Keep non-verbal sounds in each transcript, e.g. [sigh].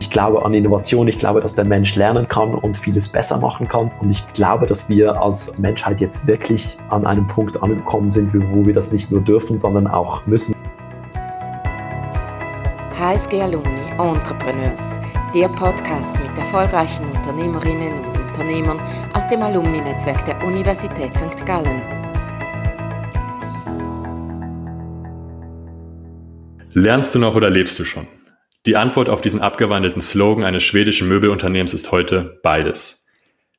Ich glaube an Innovation, ich glaube, dass der Mensch lernen kann und vieles besser machen kann. Und ich glaube, dass wir als Menschheit jetzt wirklich an einem Punkt angekommen sind, wo wir das nicht nur dürfen, sondern auch müssen. HSG Alumni Entrepreneurs, der Podcast mit erfolgreichen Unternehmerinnen und Unternehmern aus dem Alumni-Netzwerk der Universität St. Gallen. Lernst du noch oder lebst du schon? Die Antwort auf diesen abgewandelten Slogan eines schwedischen Möbelunternehmens ist heute beides.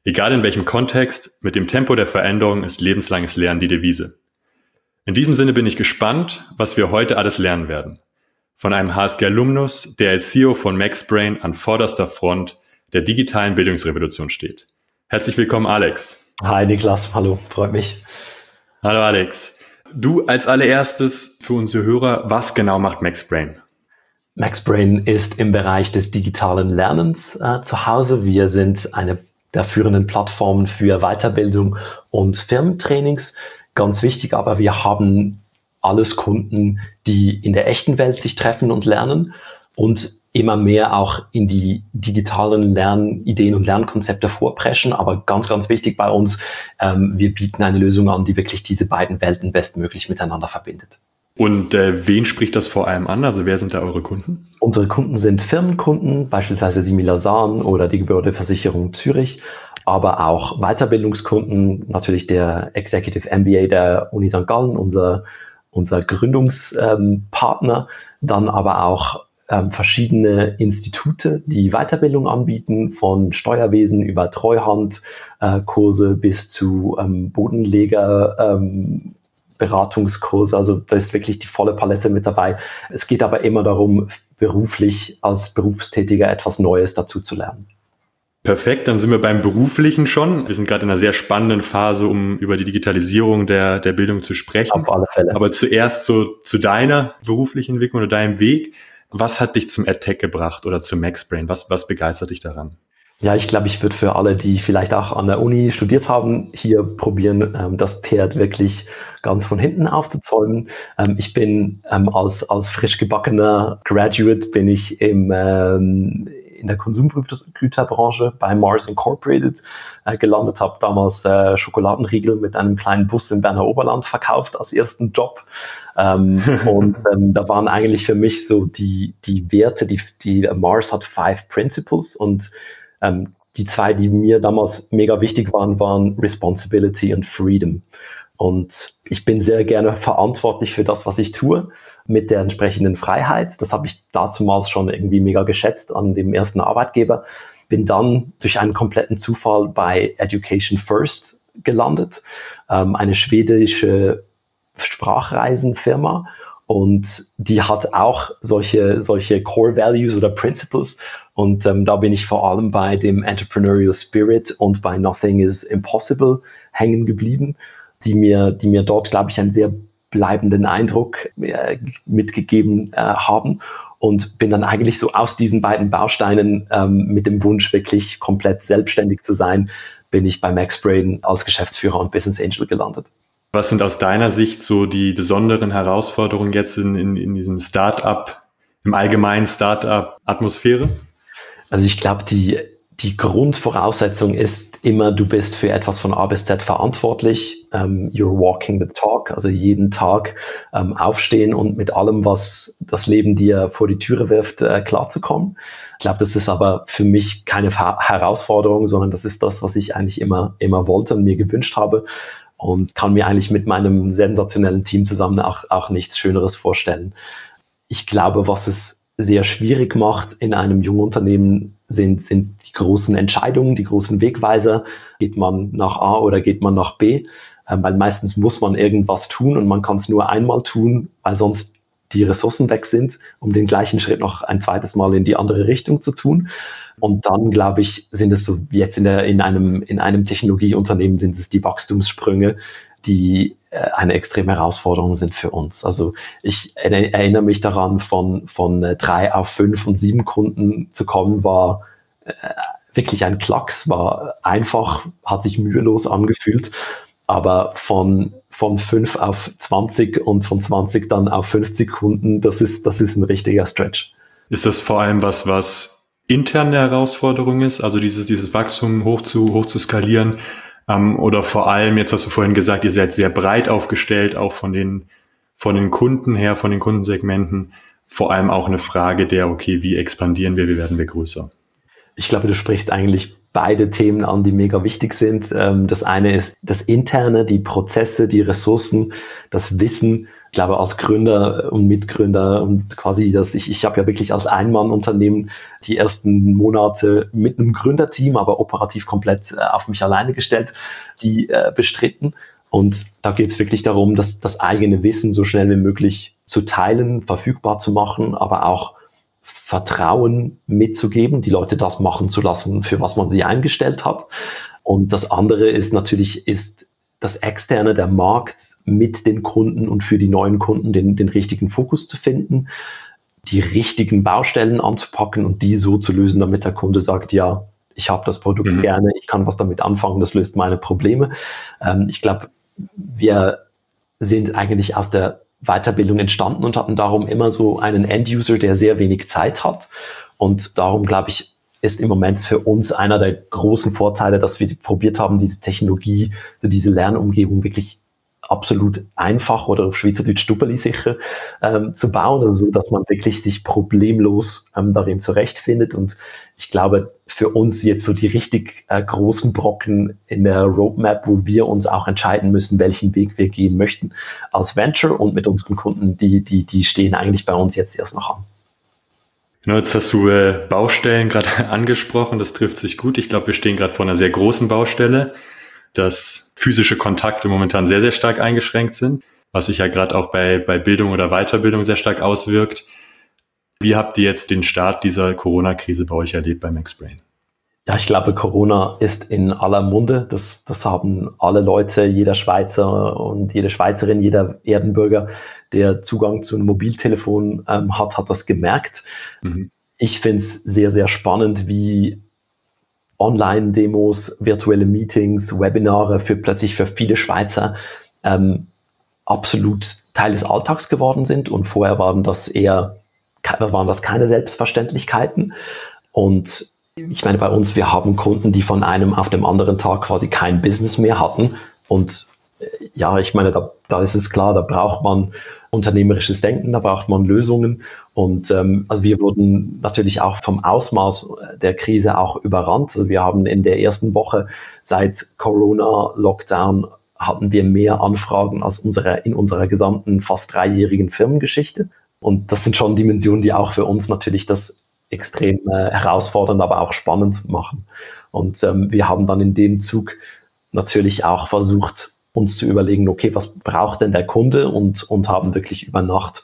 Egal in welchem Kontext, mit dem Tempo der Veränderung ist lebenslanges Lernen die Devise. In diesem Sinne bin ich gespannt, was wir heute alles lernen werden. Von einem HSG-Alumnus, der als CEO von MaxBrain an vorderster Front der digitalen Bildungsrevolution steht. Herzlich willkommen, Alex. Hi Niklas, hallo, freut mich. Hallo Alex. Du als allererstes für unsere Hörer, was genau macht MaxBrain? MaxBrain ist im Bereich des digitalen Lernens äh, zu Hause. Wir sind eine der führenden Plattformen für Weiterbildung und Firmentrainings. Ganz wichtig, aber wir haben alles Kunden, die in der echten Welt sich treffen und lernen und immer mehr auch in die digitalen Lernideen und Lernkonzepte vorpreschen. Aber ganz, ganz wichtig bei uns, ähm, wir bieten eine Lösung an, die wirklich diese beiden Welten bestmöglich miteinander verbindet. Und äh, wen spricht das vor allem an? Also wer sind da eure Kunden? Unsere Kunden sind Firmenkunden, beispielsweise Similasan oder die Gebäudeversicherung Zürich, aber auch Weiterbildungskunden, natürlich der Executive MBA der Uni St. Gallen, unser, unser Gründungspartner, dann aber auch ähm, verschiedene Institute, die Weiterbildung anbieten, von Steuerwesen über Treuhandkurse äh, bis zu ähm, Bodenleger, ähm, Beratungskurse. Also da ist wirklich die volle Palette mit dabei. Es geht aber immer darum, beruflich als Berufstätiger etwas Neues dazu zu lernen. Perfekt, dann sind wir beim Beruflichen schon. Wir sind gerade in einer sehr spannenden Phase, um über die Digitalisierung der, der Bildung zu sprechen. Auf alle Fälle. Aber zuerst so zu deiner beruflichen Entwicklung oder deinem Weg. Was hat dich zum AdTech gebracht oder zum MaxBrain? Was, was begeistert dich daran? Ja, ich glaube, ich würde für alle, die vielleicht auch an der Uni studiert haben, hier probieren, ähm, das Pferd wirklich ganz von hinten aufzuzäumen. Ähm, ich bin ähm, als, als frisch gebackener Graduate bin ich im, ähm, in der Konsumgüterbranche bei Mars Incorporated äh, gelandet, habe damals äh, Schokoladenriegel mit einem kleinen Bus im Berner Oberland verkauft als ersten Job. Ähm, [laughs] und ähm, da waren eigentlich für mich so die, die Werte, die, die Mars hat Five Principles und ähm, die zwei, die mir damals mega wichtig waren, waren Responsibility und Freedom. Und ich bin sehr gerne verantwortlich für das, was ich tue, mit der entsprechenden Freiheit. Das habe ich dazumals schon irgendwie mega geschätzt an dem ersten Arbeitgeber. Bin dann durch einen kompletten Zufall bei Education First gelandet, ähm, eine schwedische Sprachreisenfirma und die hat auch solche, solche Core Values oder Principles. Und ähm, da bin ich vor allem bei dem Entrepreneurial Spirit und bei Nothing is Impossible hängen geblieben, die mir, die mir dort, glaube ich, einen sehr bleibenden Eindruck äh, mitgegeben äh, haben. Und bin dann eigentlich so aus diesen beiden Bausteinen ähm, mit dem Wunsch, wirklich komplett selbstständig zu sein, bin ich bei MaxBrain als Geschäftsführer und Business Angel gelandet. Was sind aus deiner Sicht so die besonderen Herausforderungen jetzt in, in, in diesem Startup, im allgemeinen Startup-Atmosphäre? Also ich glaube, die, die Grundvoraussetzung ist immer, du bist für etwas von A bis Z verantwortlich. Um, ähm, you're walking the talk, also jeden Tag um, ähm, aufstehen und mit allem, was das Leben dir vor die Türe wirft, äh, klarzukommen. Ich glaube, das ist aber für mich keine Herausforderung, sondern das ist das, was ich eigentlich immer, immer wollte und mir gewünscht habe und kann mir eigentlich mit meinem sensationellen Team zusammen auch, auch nichts Schöneres vorstellen. Ich glaube, was es sehr schwierig macht in einem jungen Unternehmen, sind, sind die großen Entscheidungen, die großen Wegweiser. Geht man nach A oder geht man nach B? Ähm, weil meistens muss man irgendwas tun und man kann es nur einmal tun, weil sonst die Ressourcen weg sind, um den gleichen Schritt noch ein zweites Mal in die andere Richtung zu tun. Und dann, glaube ich, sind es so jetzt in, der, in, einem, in einem Technologieunternehmen sind es die Wachstumssprünge, die äh, eine extreme Herausforderung sind für uns. Also ich erinnere mich daran, von, von äh, drei auf fünf und sieben Kunden zu kommen, war äh, wirklich ein Klacks, war einfach, hat sich mühelos angefühlt. Aber von, von fünf auf 20 und von 20 dann auf 50 Kunden, das ist, das ist ein richtiger Stretch. Ist das vor allem was, was interne Herausforderung ist, also dieses, dieses Wachstum hoch zu, hoch zu skalieren, ähm, oder vor allem, jetzt hast du vorhin gesagt, ihr seid sehr breit aufgestellt, auch von den, von den Kunden her, von den Kundensegmenten, vor allem auch eine Frage der, okay, wie expandieren wir, wie werden wir größer? Ich glaube, du sprichst eigentlich beide Themen an, die mega wichtig sind. Ähm, das eine ist das Interne, die Prozesse, die Ressourcen, das Wissen. Ich glaube, als Gründer und Mitgründer und quasi das, ich, ich habe ja wirklich als Einmannunternehmen die ersten Monate mit einem Gründerteam, aber operativ komplett äh, auf mich alleine gestellt, die äh, bestritten. Und da geht es wirklich darum, dass das eigene Wissen so schnell wie möglich zu teilen, verfügbar zu machen, aber auch Vertrauen mitzugeben, die Leute das machen zu lassen, für was man sie eingestellt hat. Und das andere ist natürlich, ist das Externe, der Markt mit den Kunden und für die neuen Kunden den, den richtigen Fokus zu finden, die richtigen Baustellen anzupacken und die so zu lösen, damit der Kunde sagt, ja, ich habe das Produkt mhm. gerne, ich kann was damit anfangen, das löst meine Probleme. Ähm, ich glaube, wir sind eigentlich aus der Weiterbildung entstanden und hatten darum immer so einen End-User, der sehr wenig Zeit hat. Und darum, glaube ich, ist im Moment für uns einer der großen Vorteile, dass wir probiert haben, diese Technologie, diese Lernumgebung wirklich absolut einfach oder auf Schweizerdeutsch stupperli sicher ähm, zu bauen, also so, dass man wirklich sich problemlos ähm, darin zurechtfindet. Und ich glaube, für uns jetzt so die richtig äh, großen Brocken in der Roadmap, wo wir uns auch entscheiden müssen, welchen Weg wir gehen möchten als Venture und mit unseren Kunden, die, die, die stehen eigentlich bei uns jetzt erst noch an. Genau, jetzt hast du äh, Baustellen gerade [laughs] angesprochen, das trifft sich gut. Ich glaube, wir stehen gerade vor einer sehr großen Baustelle dass physische Kontakte momentan sehr, sehr stark eingeschränkt sind, was sich ja gerade auch bei, bei Bildung oder Weiterbildung sehr stark auswirkt. Wie habt ihr jetzt den Start dieser Corona-Krise bei euch erlebt bei MaxBrain? Ja, ich glaube, Corona ist in aller Munde. Das, das haben alle Leute, jeder Schweizer und jede Schweizerin, jeder Erdenbürger, der Zugang zu einem Mobiltelefon ähm, hat, hat das gemerkt. Mhm. Ich finde es sehr, sehr spannend, wie Online-Demos, virtuelle Meetings, Webinare für plötzlich für viele Schweizer ähm, absolut Teil des Alltags geworden sind und vorher waren das eher waren das keine Selbstverständlichkeiten und ich meine bei uns wir haben Kunden, die von einem auf dem anderen Tag quasi kein Business mehr hatten und äh, ja, ich meine, da, da ist es klar, da braucht man unternehmerisches Denken, da braucht man Lösungen. Und ähm, also wir wurden natürlich auch vom Ausmaß der Krise auch überrannt. Also wir haben in der ersten Woche seit Corona-Lockdown hatten wir mehr Anfragen als unsere, in unserer gesamten fast dreijährigen Firmengeschichte. Und das sind schon Dimensionen, die auch für uns natürlich das extrem äh, herausfordernd, aber auch spannend machen. Und ähm, wir haben dann in dem Zug natürlich auch versucht, uns zu überlegen, okay, was braucht denn der Kunde und, und haben wirklich über Nacht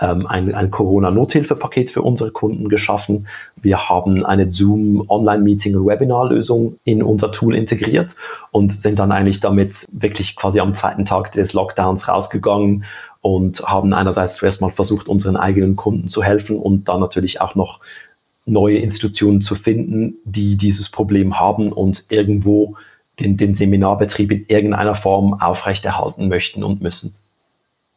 ähm, ein, ein Corona-Nothilfepaket für unsere Kunden geschaffen. Wir haben eine Zoom Online-Meeting- und Webinar-Lösung in unser Tool integriert und sind dann eigentlich damit wirklich quasi am zweiten Tag des Lockdowns rausgegangen und haben einerseits zuerst mal versucht, unseren eigenen Kunden zu helfen und dann natürlich auch noch neue Institutionen zu finden, die dieses Problem haben und irgendwo den, den Seminarbetrieb in irgendeiner Form aufrechterhalten möchten und müssen.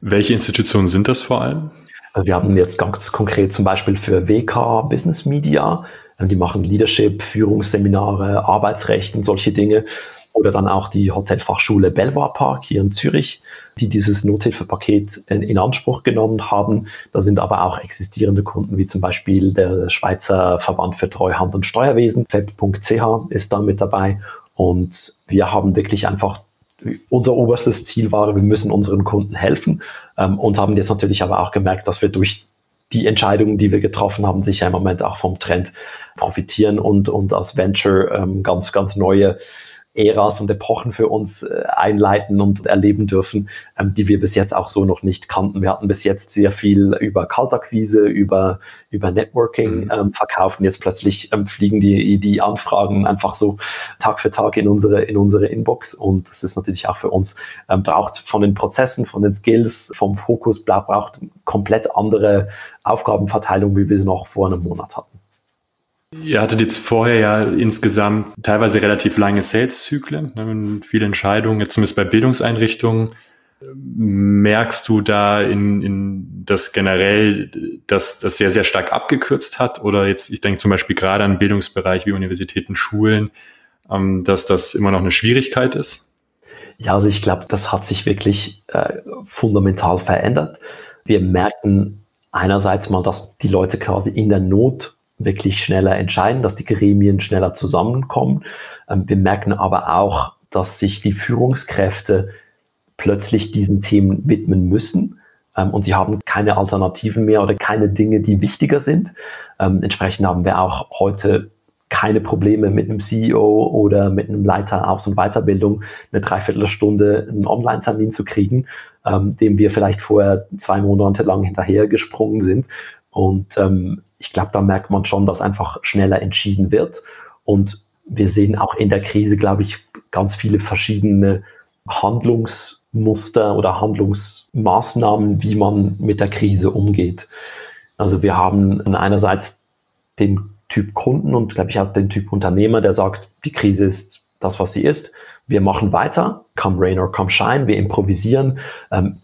Welche Institutionen sind das vor allem? Also wir haben jetzt ganz konkret zum Beispiel für WK Business Media, die machen Leadership, Führungsseminare, Arbeitsrecht und solche Dinge. Oder dann auch die Hotelfachschule Belvoir Park hier in Zürich, die dieses Nothilfepaket in, in, Anspruch genommen haben. Da sind aber auch existierende Kunden, wie zum Beispiel der Schweizer Verband für Treuhand und Steuerwesen, feb.ch ist da mit dabei. Und wir haben wirklich einfach, unser oberstes Ziel war, wir müssen unseren Kunden helfen ähm, und haben jetzt natürlich aber auch gemerkt, dass wir durch die Entscheidungen, die wir getroffen haben, sicher im Moment auch vom Trend profitieren und, und als Venture ähm, ganz, ganz neue Äras und Epochen für uns äh, einleiten und erleben dürfen, ähm, die wir bis jetzt auch so noch nicht kannten. Wir hatten bis jetzt sehr viel über Kaltakquise, über, über Networking mhm. ähm, verkaufen. Jetzt plötzlich ähm, fliegen die, die Anfragen einfach so Tag für Tag in unsere, in unsere Inbox. Und das ist natürlich auch für uns, braucht von den Prozessen, von den Skills, vom Fokus, braucht komplett andere Aufgabenverteilung, wie wir sie noch vor einem Monat hatten. Ihr hattet jetzt vorher ja insgesamt teilweise relativ lange Sales-Zyklen, ne, viele Entscheidungen, jetzt zumindest bei Bildungseinrichtungen Merkst du da in, in das generell, dass das sehr, sehr stark abgekürzt hat? Oder jetzt, ich denke zum Beispiel gerade an Bildungsbereich wie Universitäten, Schulen, ähm, dass das immer noch eine Schwierigkeit ist? Ja, also ich glaube, das hat sich wirklich äh, fundamental verändert. Wir merken einerseits mal, dass die Leute quasi in der Not wirklich schneller entscheiden, dass die Gremien schneller zusammenkommen. Ähm, wir merken aber auch, dass sich die Führungskräfte plötzlich diesen Themen widmen müssen ähm, und sie haben keine Alternativen mehr oder keine Dinge, die wichtiger sind. Ähm, entsprechend haben wir auch heute keine Probleme mit einem CEO oder mit einem Leiter Aus- und Weiterbildung eine Dreiviertelstunde einen Online-Termin zu kriegen, ähm, dem wir vielleicht vorher zwei Monate lang hinterher gesprungen sind. Und ähm, ich glaube, da merkt man schon, dass einfach schneller entschieden wird. Und wir sehen auch in der Krise, glaube ich, ganz viele verschiedene Handlungsmuster oder Handlungsmaßnahmen, wie man mit der Krise umgeht. Also wir haben einerseits den Typ Kunden und glaube ich auch den Typ Unternehmer, der sagt, die Krise ist das, was sie ist. Wir machen weiter, come rain or come shine, wir improvisieren. Ähm,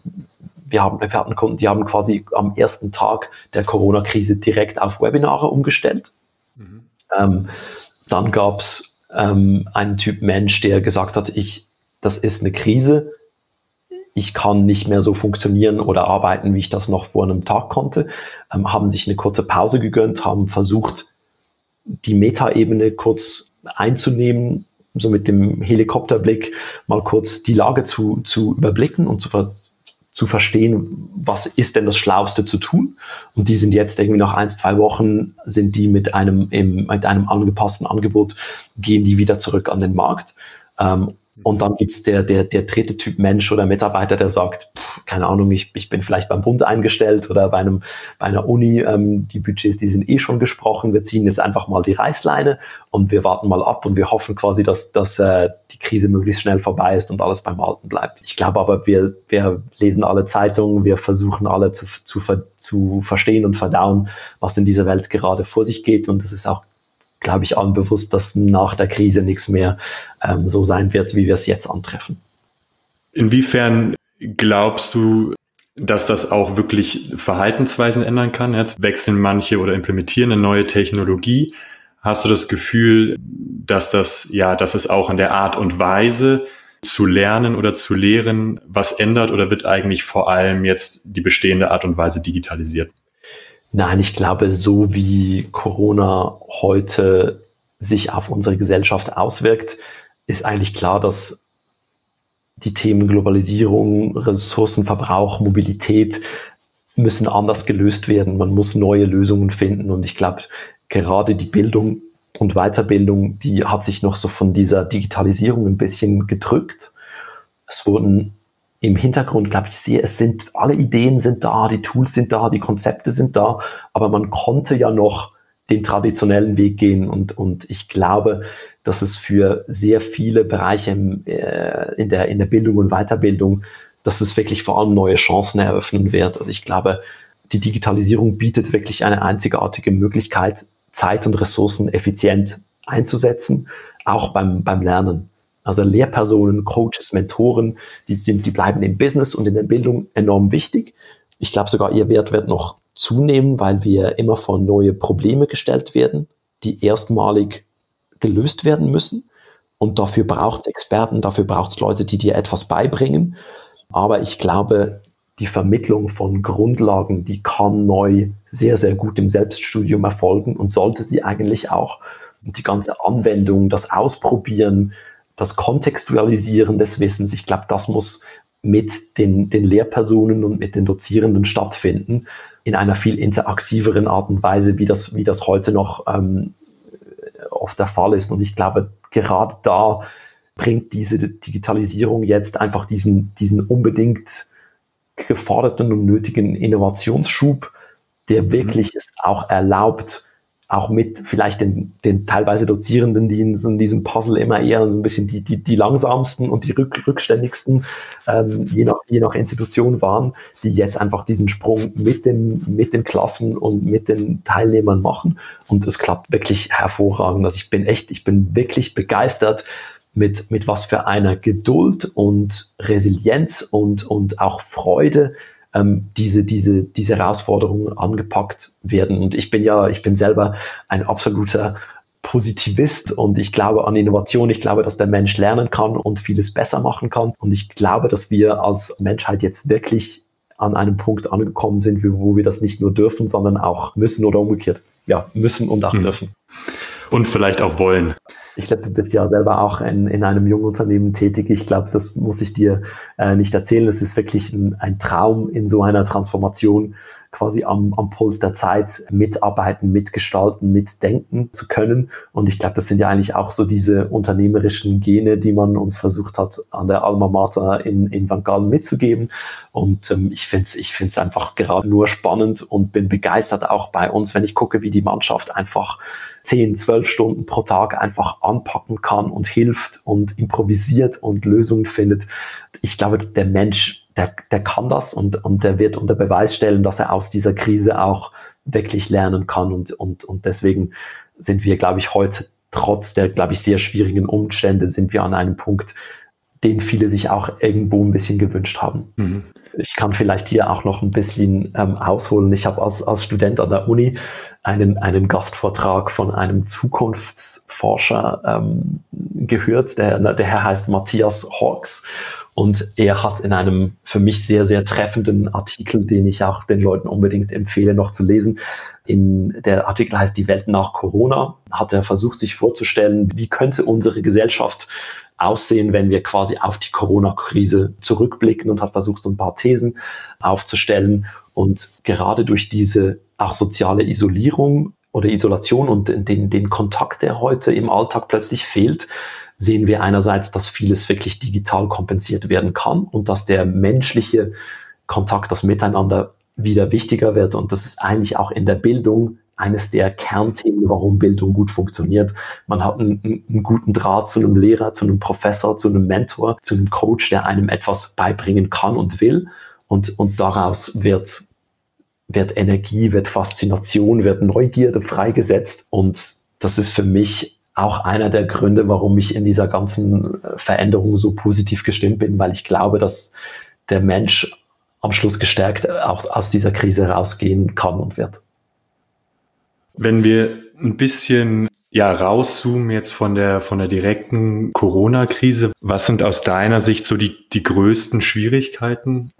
wir, haben, wir hatten Kunden, die haben quasi am ersten Tag der Corona-Krise direkt auf Webinare umgestellt. Mhm. Ähm, dann gab es ähm, einen Typ Mensch, der gesagt hat, ich, das ist eine Krise, ich kann nicht mehr so funktionieren oder arbeiten, wie ich das noch vor einem Tag konnte, ähm, haben sich eine kurze Pause gegönnt, haben versucht, die Metaebene kurz einzunehmen, so mit dem Helikopterblick mal kurz die Lage zu, zu überblicken und zu, zu verstehen, was ist denn das Schlauste zu tun. Und die sind jetzt irgendwie nach ein, zwei Wochen, sind die mit einem, im, mit einem angepassten Angebot, gehen die wieder zurück an den Markt. Ähm, und dann gibt's der, der, der dritte Typ Mensch oder Mitarbeiter, der sagt, pff, keine Ahnung, ich, ich bin vielleicht beim Bund eingestellt oder bei, einem, bei einer Uni, ähm, die Budgets, die sind eh schon gesprochen, wir ziehen jetzt einfach mal die Reißleine und wir warten mal ab und wir hoffen quasi, dass, dass äh, die Krise möglichst schnell vorbei ist und alles beim Alten bleibt. Ich glaube aber, wir, wir lesen alle Zeitungen, wir versuchen alle zu, zu, zu verstehen und verdauen, was in dieser Welt gerade vor sich geht und das ist auch glaube ich, allen bewusst, dass nach der Krise nichts mehr ähm, so sein wird, wie wir es jetzt antreffen. Inwiefern glaubst du, dass das auch wirklich Verhaltensweisen ändern kann? Jetzt wechseln manche oder implementieren eine neue Technologie. Hast du das Gefühl, dass das, ja, dass es auch in der Art und Weise zu lernen oder zu lehren was ändert oder wird eigentlich vor allem jetzt die bestehende Art und Weise digitalisiert? Nein, ich glaube, so wie Corona heute sich auf unsere Gesellschaft auswirkt, ist eigentlich klar, dass die Themen Globalisierung, Ressourcenverbrauch, Mobilität müssen anders gelöst werden. Man muss neue Lösungen finden. Und ich glaube, gerade die Bildung und Weiterbildung, die hat sich noch so von dieser Digitalisierung ein bisschen gedrückt. Es wurden im Hintergrund, glaube ich, sehe, es sind, alle Ideen sind da, die Tools sind da, die Konzepte sind da, aber man konnte ja noch den traditionellen Weg gehen und, und ich glaube, dass es für sehr viele Bereiche im, äh, in, der, in der Bildung und Weiterbildung, dass es wirklich vor allem neue Chancen eröffnen wird. Also ich glaube, die Digitalisierung bietet wirklich eine einzigartige Möglichkeit, Zeit und Ressourcen effizient einzusetzen, auch beim, beim Lernen. Also Lehrpersonen, Coaches, Mentoren, die, sind, die bleiben im Business und in der Bildung enorm wichtig. Ich glaube sogar, ihr Wert wird noch zunehmen, weil wir immer vor neue Probleme gestellt werden, die erstmalig gelöst werden müssen. Und dafür braucht es Experten, dafür braucht es Leute, die dir etwas beibringen. Aber ich glaube, die Vermittlung von Grundlagen, die kann neu sehr, sehr gut im Selbststudium erfolgen und sollte sie eigentlich auch. Und die ganze Anwendung, das Ausprobieren, das Kontextualisieren des Wissens, ich glaube, das muss mit den, den Lehrpersonen und mit den Dozierenden stattfinden, in einer viel interaktiveren Art und Weise, wie das, wie das heute noch ähm, oft der Fall ist. Und ich glaube, gerade da bringt diese Digitalisierung jetzt einfach diesen, diesen unbedingt geforderten und nötigen Innovationsschub, der mhm. wirklich es auch erlaubt, auch mit vielleicht den, den teilweise Dozierenden, die in, so in diesem Puzzle immer eher so ein bisschen die, die, die langsamsten und die rück, rückständigsten, ähm, je, nach, je nach Institution waren, die jetzt einfach diesen Sprung mit den, mit den Klassen und mit den Teilnehmern machen. Und es klappt wirklich hervorragend. Also ich bin echt, ich bin wirklich begeistert, mit, mit was für einer Geduld und Resilienz und, und auch Freude ähm, diese, diese, diese Herausforderungen angepackt werden. Und ich bin ja, ich bin selber ein absoluter Positivist und ich glaube an Innovation. Ich glaube, dass der Mensch lernen kann und vieles besser machen kann. Und ich glaube, dass wir als Menschheit jetzt wirklich an einem Punkt angekommen sind, wo wir das nicht nur dürfen, sondern auch müssen oder umgekehrt. Ja, müssen und auch hm. dürfen. Und vielleicht auch wollen. Ich glaube, du bist ja selber auch in, in einem jungen Unternehmen tätig. Ich glaube, das muss ich dir äh, nicht erzählen. Es ist wirklich ein, ein Traum in so einer Transformation quasi am, am Puls der Zeit mitarbeiten, mitgestalten, mitdenken zu können. Und ich glaube, das sind ja eigentlich auch so diese unternehmerischen Gene, die man uns versucht hat, an der Alma Mater in, in St. Gallen mitzugeben. Und ähm, ich finde es ich find's einfach gerade nur spannend und bin begeistert auch bei uns, wenn ich gucke, wie die Mannschaft einfach 10, 12 Stunden pro Tag einfach anpacken kann und hilft und improvisiert und Lösungen findet. Ich glaube, der Mensch der, der kann das und, und der wird unter Beweis stellen, dass er aus dieser Krise auch wirklich lernen kann. Und, und, und deswegen sind wir, glaube ich, heute trotz der, glaube ich, sehr schwierigen Umstände, sind wir an einem Punkt, den viele sich auch irgendwo ein bisschen gewünscht haben. Mhm. Ich kann vielleicht hier auch noch ein bisschen ähm, ausholen. Ich habe als, als Student an der Uni einen, einen Gastvortrag von einem Zukunftsforscher ähm, gehört. Der, der Herr heißt Matthias Hawks und er hat in einem für mich sehr, sehr treffenden Artikel, den ich auch den Leuten unbedingt empfehle, noch zu lesen, in der Artikel heißt Die Welt nach Corona, hat er versucht, sich vorzustellen, wie könnte unsere Gesellschaft aussehen, wenn wir quasi auf die Corona-Krise zurückblicken und hat versucht, so ein paar Thesen aufzustellen. Und gerade durch diese auch soziale Isolierung oder Isolation und den, den Kontakt, der heute im Alltag plötzlich fehlt, sehen wir einerseits, dass vieles wirklich digital kompensiert werden kann und dass der menschliche Kontakt, das Miteinander wieder wichtiger wird. Und das ist eigentlich auch in der Bildung eines der Kernthemen, warum Bildung gut funktioniert. Man hat einen, einen, guten Draht zu einem Lehrer, zu einem Professor, zu einem Mentor, zu einem Coach, der einem etwas beibringen kann und will. Und, und daraus wird, wird Energie, wird Faszination, wird Neugierde freigesetzt. Und das ist für mich auch einer der Gründe, warum ich in dieser ganzen äh, Veränderung so positiv gestimmt bin, weil ich glaube, dass der Mensch am Schluss gestärkt auch aus dieser Krise rausgehen kann und wird. Wenn wir ein bisschen ja rauszoomen jetzt von der von der direkten Corona-Krise, was sind aus deiner Sicht so die die größten Schwierigkeiten?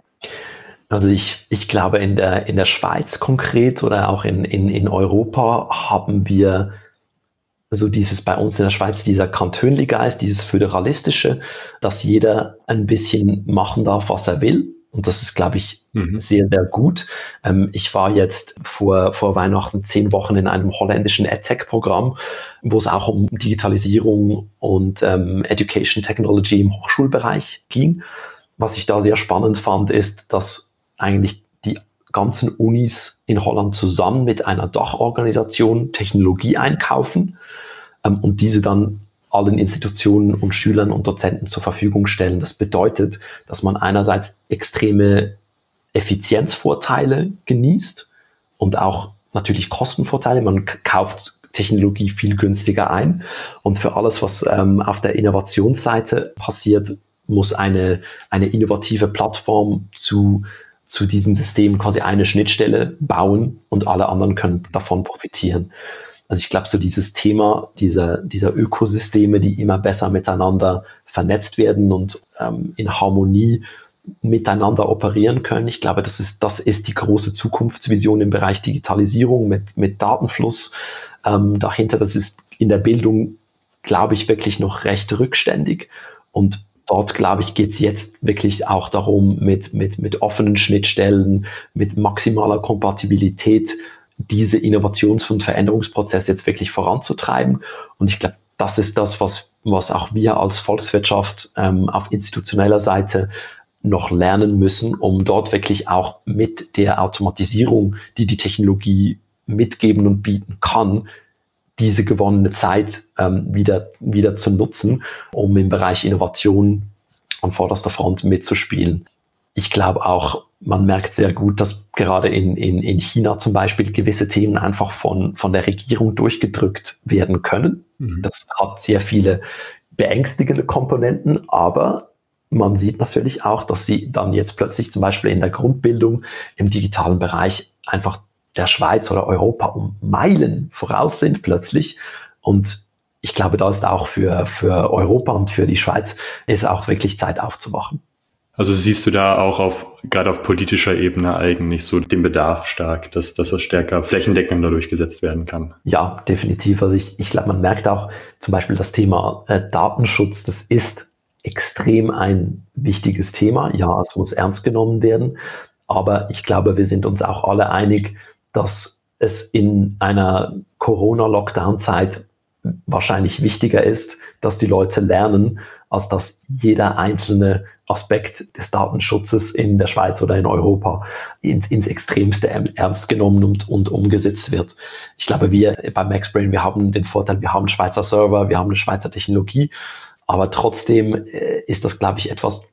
Also ich, ich glaube in der in der Schweiz konkret oder auch in, in, in Europa haben wir so dieses bei uns in der Schweiz, dieser Kantönligeist, dieses Föderalistische, dass jeder ein bisschen machen darf, was er will. Und das ist, glaube ich, mhm. sehr, sehr gut. Ähm, ich war jetzt vor, vor Weihnachten zehn Wochen in einem holländischen EdTech-Programm, wo es auch um Digitalisierung und ähm, Education Technology im Hochschulbereich ging. Was ich da sehr spannend fand, ist, dass eigentlich die ganzen Unis in Holland zusammen mit einer Dachorganisation Technologie einkaufen ähm, und diese dann allen Institutionen und Schülern und Dozenten zur Verfügung stellen. Das bedeutet, dass man einerseits extreme Effizienzvorteile genießt und auch natürlich Kostenvorteile. Man kauft Technologie viel günstiger ein. Und für alles, was ähm, auf der Innovationsseite passiert, muss eine, eine innovative Plattform zu, zu diesen Systemen quasi eine Schnittstelle bauen und alle anderen können davon profitieren. Also ich glaube, so dieses Thema dieser, dieser Ökosysteme, die immer besser miteinander vernetzt werden und ähm, in Harmonie miteinander operieren können. Ich glaube, das ist, das ist die große Zukunftsvision im Bereich Digitalisierung mit, mit Datenfluss ähm, dahinter. Das ist in der Bildung, glaube ich, wirklich noch recht rückständig. Und dort, glaube ich, geht es jetzt wirklich auch darum, mit, mit, mit offenen Schnittstellen, mit maximaler Kompatibilität diese Innovations- und Veränderungsprozesse jetzt wirklich voranzutreiben. Und ich glaube, das ist das, was, was auch wir als Volkswirtschaft ähm, auf institutioneller Seite noch lernen müssen, um dort wirklich auch mit der Automatisierung, die die Technologie mitgeben und bieten kann, diese gewonnene Zeit ähm, wieder, wieder zu nutzen, um im Bereich Innovation an vorderster Front mitzuspielen. Ich glaube auch, man merkt sehr gut, dass gerade in, in, in China zum Beispiel gewisse Themen einfach von, von der Regierung durchgedrückt werden können. Mhm. Das hat sehr viele beängstigende Komponenten, aber man sieht natürlich auch, dass sie dann jetzt plötzlich zum Beispiel in der Grundbildung im digitalen Bereich einfach der Schweiz oder Europa um Meilen voraus sind plötzlich. Und ich glaube, da ist auch für, für Europa und für die Schweiz ist auch wirklich Zeit aufzuwachen. Also siehst du da auch auf, gerade auf politischer Ebene eigentlich so den Bedarf stark, dass, dass das stärker flächendeckender durchgesetzt werden kann? Ja, definitiv. Also ich, ich glaube, man merkt auch zum Beispiel das Thema äh, Datenschutz, das ist extrem ein wichtiges Thema. Ja, es muss ernst genommen werden. Aber ich glaube, wir sind uns auch alle einig, dass es in einer Corona-Lockdown-Zeit wahrscheinlich wichtiger ist, dass die Leute lernen, als dass jeder einzelne Aspekt des Datenschutzes in der Schweiz oder in Europa ins, ins Extremste ernst genommen und, und umgesetzt wird. Ich glaube, wir bei MaxBrain, wir haben den Vorteil, wir haben Schweizer Server, wir haben eine Schweizer Technologie, aber trotzdem äh, ist das, glaube ich, etwas,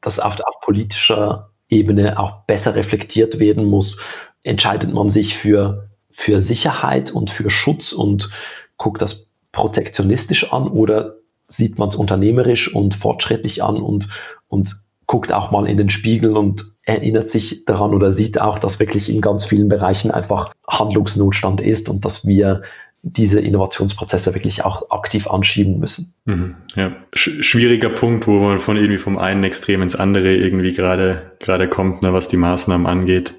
das auf, auf politischer Ebene auch besser reflektiert werden muss. Entscheidet man sich für, für Sicherheit und für Schutz und guckt das protektionistisch an oder sieht man es unternehmerisch und fortschrittlich an und, und guckt auch mal in den Spiegel und erinnert sich daran oder sieht auch, dass wirklich in ganz vielen Bereichen einfach Handlungsnotstand ist und dass wir diese Innovationsprozesse wirklich auch aktiv anschieben müssen. Mhm, ja, Sch schwieriger Punkt, wo man von irgendwie vom einen Extrem ins andere irgendwie gerade gerade kommt, ne, was die Maßnahmen angeht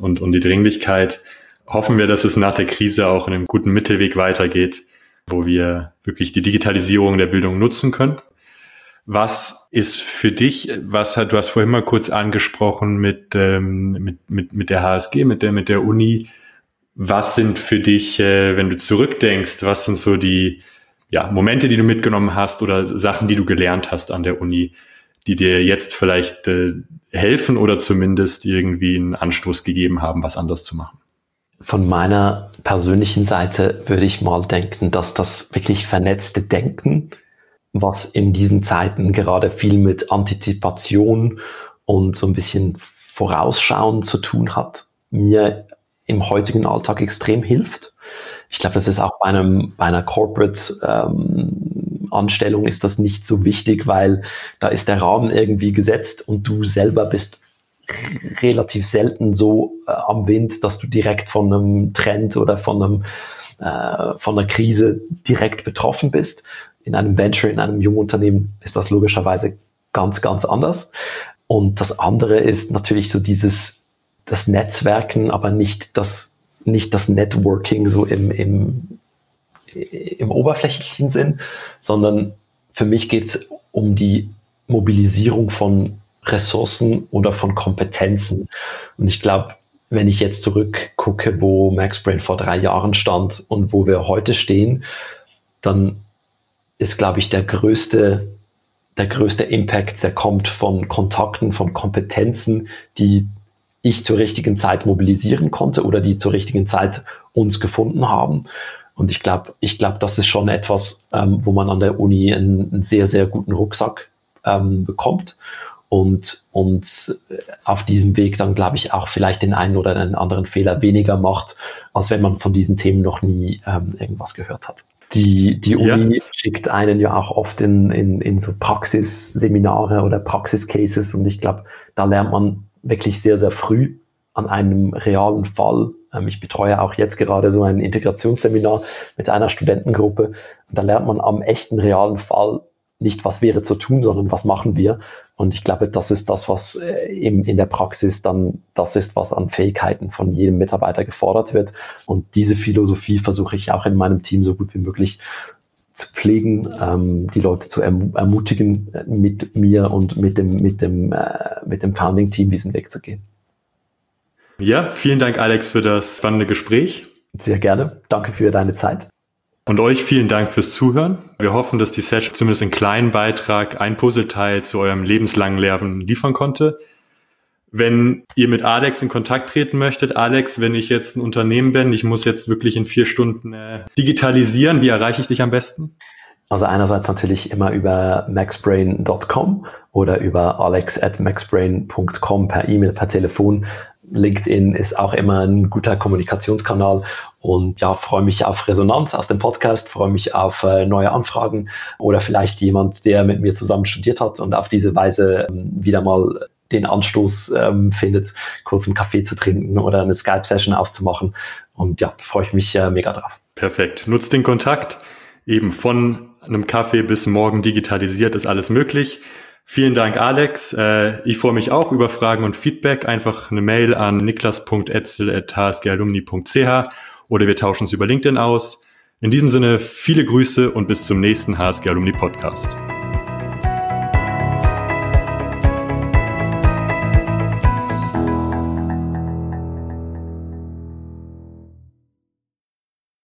und und die Dringlichkeit. Hoffen wir, dass es nach der Krise auch in einem guten Mittelweg weitergeht, wo wir wirklich die Digitalisierung der Bildung nutzen können. Was ist für dich, was hat, du hast vorhin mal kurz angesprochen mit, ähm, mit, mit, mit der HSG, mit der, mit der Uni, was sind für dich, äh, wenn du zurückdenkst, was sind so die ja, Momente, die du mitgenommen hast oder Sachen, die du gelernt hast an der Uni, die dir jetzt vielleicht äh, helfen oder zumindest irgendwie einen Anstoß gegeben haben, was anders zu machen? Von meiner persönlichen Seite würde ich mal denken, dass das wirklich vernetzte Denken, was in diesen Zeiten gerade viel mit Antizipation und so ein bisschen Vorausschauen zu tun hat, mir im heutigen Alltag extrem hilft. Ich glaube, das ist auch bei, einem, bei einer Corporate-Anstellung ähm, ist das nicht so wichtig, weil da ist der Rahmen irgendwie gesetzt und du selber bist relativ selten so äh, am Wind, dass du direkt von einem Trend oder von, einem, äh, von einer Krise direkt betroffen bist. In einem Venture, in einem jungen Unternehmen ist das logischerweise ganz, ganz anders. Und das andere ist natürlich so dieses das Netzwerken, aber nicht das, nicht das Networking so im, im, im oberflächlichen Sinn, sondern für mich geht es um die Mobilisierung von Ressourcen oder von Kompetenzen. Und ich glaube, wenn ich jetzt zurückgucke, wo MaxBrain vor drei Jahren stand und wo wir heute stehen, dann ist, glaube ich, der größte, der größte Impact, der kommt von Kontakten, von Kompetenzen, die ich zur richtigen Zeit mobilisieren konnte oder die zur richtigen Zeit uns gefunden haben. Und ich glaube, ich glaube, das ist schon etwas, ähm, wo man an der Uni einen, einen sehr, sehr guten Rucksack ähm, bekommt und, und auf diesem Weg dann, glaube ich, auch vielleicht den einen oder den anderen Fehler weniger macht, als wenn man von diesen Themen noch nie ähm, irgendwas gehört hat. Die, die Uni ja. schickt einen ja auch oft in, in, in so Praxisseminare oder Praxiscases und ich glaube, da lernt man wirklich sehr, sehr früh an einem realen Fall. Ähm, ich betreue auch jetzt gerade so ein Integrationsseminar mit einer Studentengruppe. Und da lernt man am echten realen Fall nicht, was wäre zu tun, sondern was machen wir. Und ich glaube, das ist das, was äh, in, in der Praxis dann das ist, was an Fähigkeiten von jedem Mitarbeiter gefordert wird. Und diese Philosophie versuche ich auch in meinem Team so gut wie möglich zu pflegen, ähm, die Leute zu erm ermutigen, äh, mit mir und mit dem, mit dem, äh, mit dem Founding-Team diesen Weg zu gehen. Ja, vielen Dank, Alex, für das spannende Gespräch. Sehr gerne. Danke für deine Zeit. Und euch vielen Dank fürs Zuhören. Wir hoffen, dass die Session zumindest einen kleinen Beitrag, ein Puzzleteil zu eurem lebenslangen Lernen liefern konnte. Wenn ihr mit Alex in Kontakt treten möchtet, Alex, wenn ich jetzt ein Unternehmen bin, ich muss jetzt wirklich in vier Stunden äh, digitalisieren, wie erreiche ich dich am besten? Also einerseits natürlich immer über maxbrain.com oder über alex at maxbrain.com per E-Mail, per Telefon. LinkedIn ist auch immer ein guter Kommunikationskanal und ja, freue mich auf Resonanz aus dem Podcast, freue mich auf äh, neue Anfragen oder vielleicht jemand, der mit mir zusammen studiert hat und auf diese Weise ähm, wieder mal den Anstoß ähm, findet, kurz einen Kaffee zu trinken oder eine Skype-Session aufzumachen. Und ja, freue ich mich äh, mega drauf. Perfekt. Nutzt den Kontakt. Eben von einem Kaffee bis morgen digitalisiert ist alles möglich. Vielen Dank, Alex. Äh, ich freue mich auch über Fragen und Feedback. Einfach eine Mail an niklas.etzel.hsgalumni.ch oder wir tauschen uns über LinkedIn aus. In diesem Sinne viele Grüße und bis zum nächsten HSG Alumni Podcast.